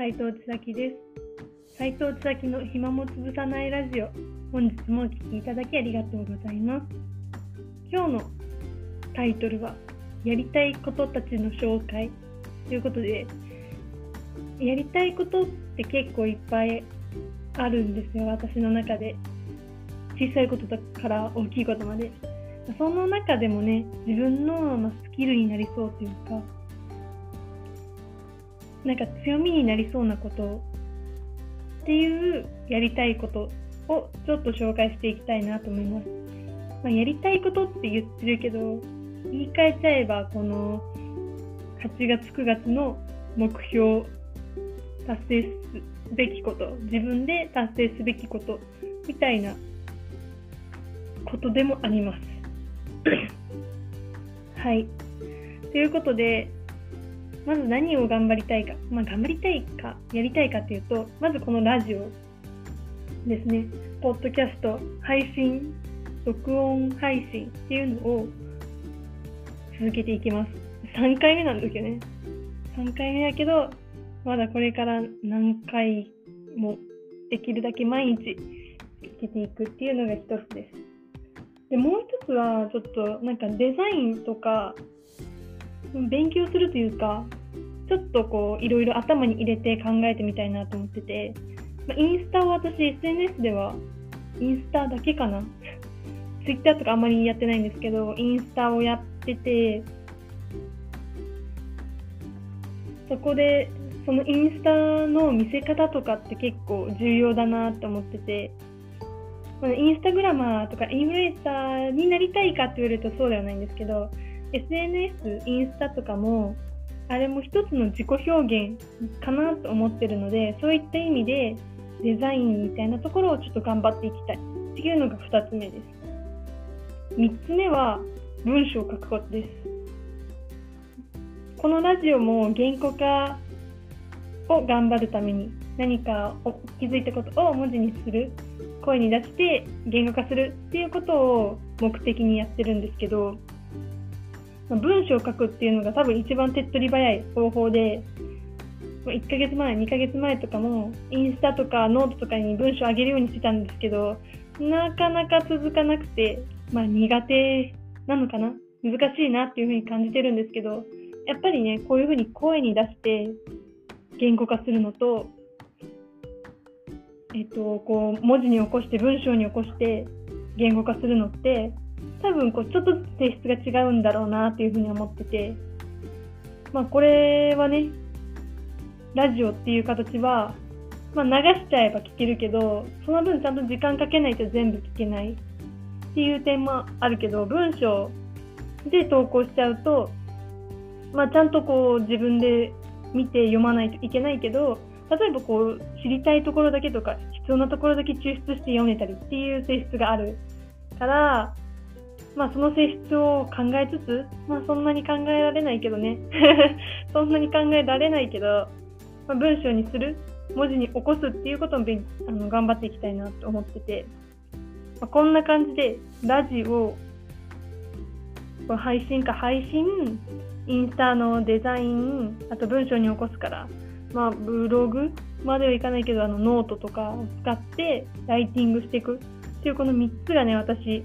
斉藤千咲です。斉藤千咲の暇もつぶさないラジオ。本日もお聴きいただきありがとうございます。今日のタイトルはやりたいことたちの紹介。ということでやりたいことって結構いっぱいあるんですよ。私の中で。小さいことから大きいことまで。その中でもね自分のスキルになりそうというかなんか強みになりそうなことっていうやりたいことをちょっと紹介していきたいなと思います。まあ、やりたいことって言ってるけど言い換えちゃえばこの8月9月の目標達成すべきこと自分で達成すべきことみたいなことでもあります。はい。ということでまず何を頑張りたいか、まあ、頑張りたいか、やりたいかっていうと、まずこのラジオですね、ポッドキャスト、配信、録音配信っていうのを続けていきます。3回目なんですよね。3回目やけど、まだこれから何回もできるだけ毎日続けていくっていうのが一つです。で、もう一つはちょっとなんかデザインとか勉強するというかちょっとこういろいろ頭に入れて考えてみたいなと思ってて、まあ、インスタを私 SNS ではインスタだけかな。Twitter とかあんまりやってないんですけどインスタをやっててそこでそのインスタの見せ方とかって結構重要だなって思っててインスタグラマーとかインフルエンサーになりたいかって言われるとそうではないんですけど SNS、インスタとかも、あれも一つの自己表現かなと思ってるので、そういった意味でデザインみたいなところをちょっと頑張っていきたいっていうのが2つ目です。3つ目は文章を書くことです。このラジオも原稿化を頑張るために何か気づいたことを文字にする声に出して言語化するっていうことを目的にやってるんですけど文章を書くっていうのが多分一番手っ取り早い方法で、1ヶ月前、2ヶ月前とかも、インスタとかノートとかに文章を上げるようにしてたんですけど、なかなか続かなくて、まあ苦手なのかな？難しいなっていうふうに感じてるんですけど、やっぱりね、こういうふうに声に出して言語化するのと、えっと、こう文字に起こして文章に起こして言語化するのって多分こうちょっとずつ性質が違うんだろうなっていうふうに思ってて、まあ、これはねラジオっていう形は、まあ、流しちゃえば聞けるけどその分ちゃんと時間かけないと全部聞けないっていう点もあるけど文章で投稿しちゃうと、まあ、ちゃんとこう自分で見て読まないといけないけど例えばこう知りたいところだけとか必要なところだけ抽出して読めたりっていう性質があるからまあ、その性質を考えつつ、まあ、そんなに考えられないけどね。そんなに考えられないけど、まあ、文章にする文字に起こすっていうこともあの頑張っていきたいなと思ってて、まあ、こんな感じでラジオ配信か配信インスタのデザインあと文章に起こすからまあブログまではいかないけどあのノートとかを使ってライティングしていくっていうこの3つがね私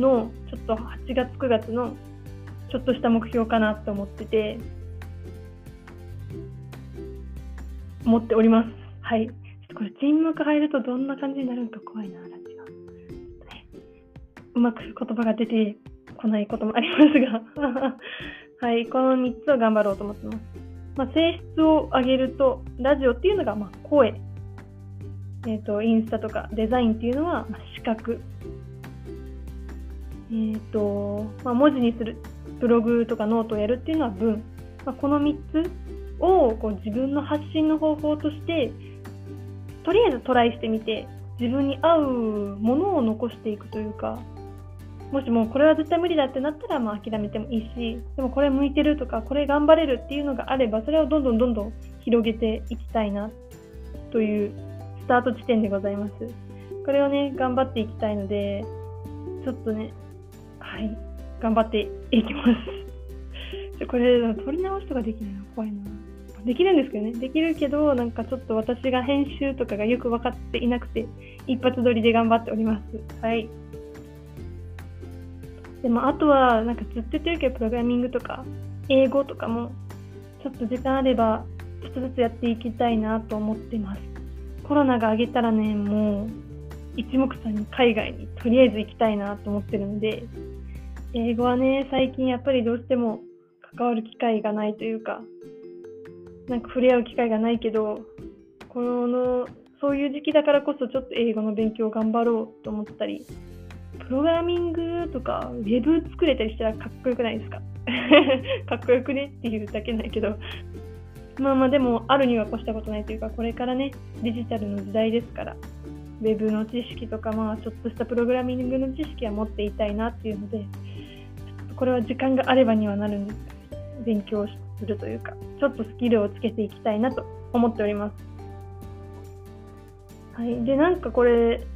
のちょっと8月9月のちょっとした目標かなと思ってて思っております。はい。ちょっとこれ沈黙入るとどんな感じになるのか怖いなラジオ、ね、うまく言葉が出てこないこともありますが。はい。この3つを頑張ろうと思ってます。まあ、性質を上げるとラジオっていうのがま声。えーと、インスタとかデザインっていうのは、まあ、視覚。ーとまあ、文字にするブログとかノートをやるっていうのは文、まあ、この3つをこう自分の発信の方法としてとりあえずトライしてみて自分に合うものを残していくというかもしもこれは絶対無理だってなったらまあ諦めてもいいしでもこれ向いてるとかこれ頑張れるっていうのがあればそれをどんどんどんどん広げていきたいなというスタート地点でございます。これをね頑張っていきたいのでちょっとねはい、頑張っていきます。これ、取り直しとかできないの怖いな。できるんですけどね。できるけど、なんかちょっと私が編集とかがよく分かっていなくて、一発撮りで頑張っております。はい。でも、あとは、なんかずっと言ってるけど、プログラミングとか、英語とかも、ちょっと時間あれば、ちょっとずつやっていきたいなと思ってます。コロナが明けたらね、もう、一目散に海外にとりあえず行きたいなと思ってるので、英語はね、最近やっぱりどうしても関わる機会がないというか、なんか触れ合う機会がないけど、この、そういう時期だからこそちょっと英語の勉強を頑張ろうと思ったり、プログラミングとかウェブ作れたりしたらかっこよくないですか？かっこよくねっていうだけないけど、まあまあでもあるには越したことないというか、これからね、デジタルの時代ですから、ウェブの知識とか、まあちょっとしたプログラミングの知識は持っていたいなっていうので、これは時間があればにはなるんです。勉強するというか、ちょっとスキルをつけていきたいなと思っております。はい、で、なんかこれ、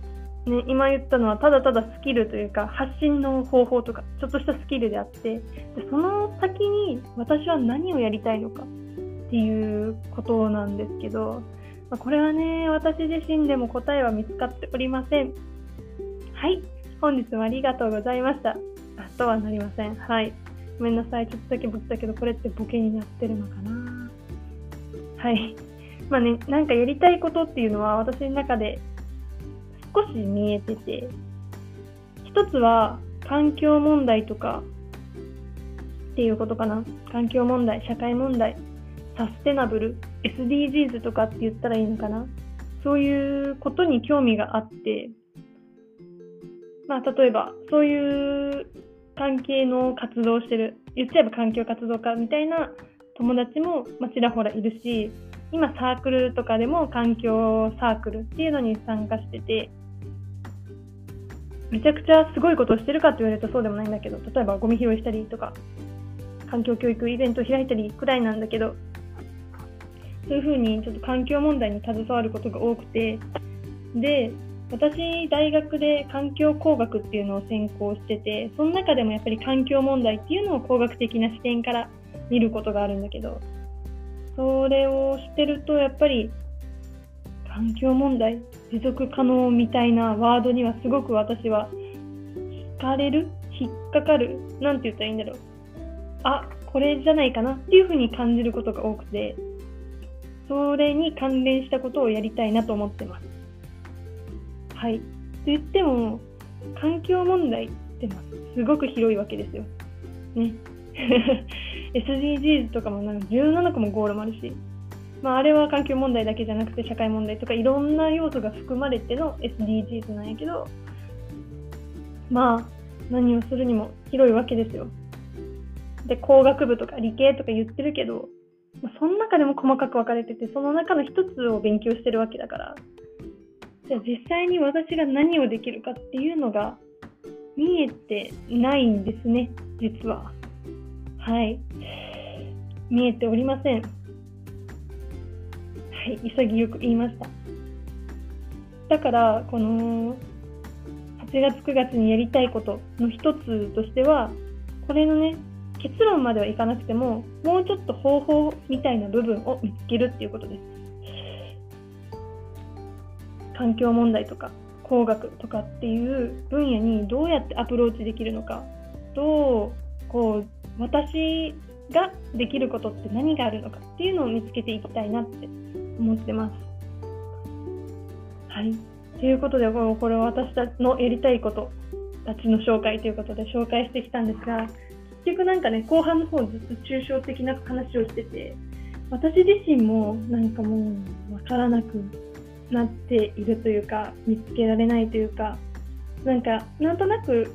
ね、今言ったのはただただスキルというか発信の方法とかちょっとしたスキルであってでその先に私は何をやりたいのかっていうことなんですけど、まあ、これはね私自身でも答えは見つかっておりません。はい。本日もありがとうございました。とはなりませんはいごめんなさい。ちょっとだけボケたけど、これってボケになってるのかなはい。まあね、なんかやりたいことっていうのは私の中で少し見えてて、一つは環境問題とかっていうことかな。環境問題、社会問題、サステナブル、SDGs とかって言ったらいいのかな。そういうことに興味があって、まあ例えばそういう関係の活動してる言っちゃえば環境活動家みたいな友達も、ま、ちらほらいるし今サークルとかでも環境サークルっていうのに参加しててめちゃくちゃすごいことをしてるかって言われるとそうでもないんだけど例えばゴミ拾いしたりとか環境教育イベントを開いたりくらいなんだけどそういうふうにちょっと環境問題に携わることが多くてで私、大学で環境工学っていうのを専攻してて、その中でもやっぱり環境問題っていうのを工学的な視点から見ることがあるんだけど、それをしてると、やっぱり環境問題、持続可能みたいなワードにはすごく私は惹かれる引っかかるなんて言ったらいいんだろう。あ、これじゃないかなっていうふうに感じることが多くて、それに関連したことをやりたいなと思ってます。はい。と言っても、環境問題ってすごく広いわけですよ。ね。SDGs とかもなんか17個もゴールもあるし、まあ、あれは環境問題だけじゃなくて社会問題とかいろんな要素が含まれての SDGs なんやけど、まあ、何をするにも広いわけですよ。で、工学部とか理系とか言ってるけど、まあ、その中でも細かく分かれてて、その中の一つを勉強してるわけだから、じゃあ実際に私が何をできるかっていうのが見えてないんですね、実は。はい。見えておりません。はい、潔く言いました。だから、この8月9月にやりたいことの一つとしては、これのね、結論まではいかなくても、もうちょっと方法みたいな部分を見つけるっていうことです。環境問題とか工学とかっていう分野にどうやってアプローチできるのかどうこう私ができることって何があるのかっていうのを見つけていきたいなって思ってます。はい。ということで、これは私たちのやりたいことたちの紹介ということで紹介してきたんですが、結局なんかね、後半の方ずっと抽象的な話をしてて、私自身もなんかもうわからなくなっているというか見つけられないというかなんかなんとなく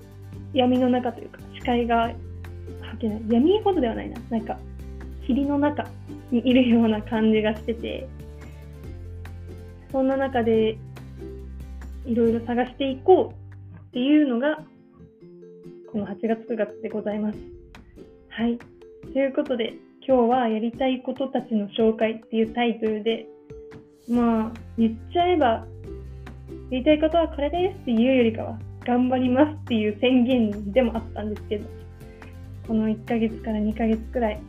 闇の中というか視界がはけない闇ほどではないななんか霧の中にいるような感じがしててそんな中でいろいろ探していこうっていうのがこの8月9月でございます。はい。ということで今日はやりたいことたちの紹介っていうタイトルでまあ、言っちゃえば、言いたいことはこれですっていうよりかは、頑張りますっていう宣言でもあったんですけど、この1ヶ月から2ヶ月くらい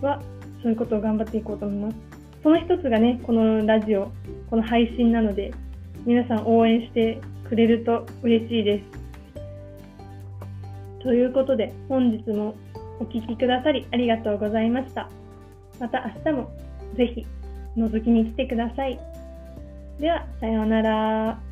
はそういうことを頑張っていこうと思います。その一つがね、このラジオ、この配信なので、皆さん応援してくれると嬉しいです。ということで、本日もお聴きくださりありがとうございました。また明日もぜひ覗きに来てください。では、さようなら。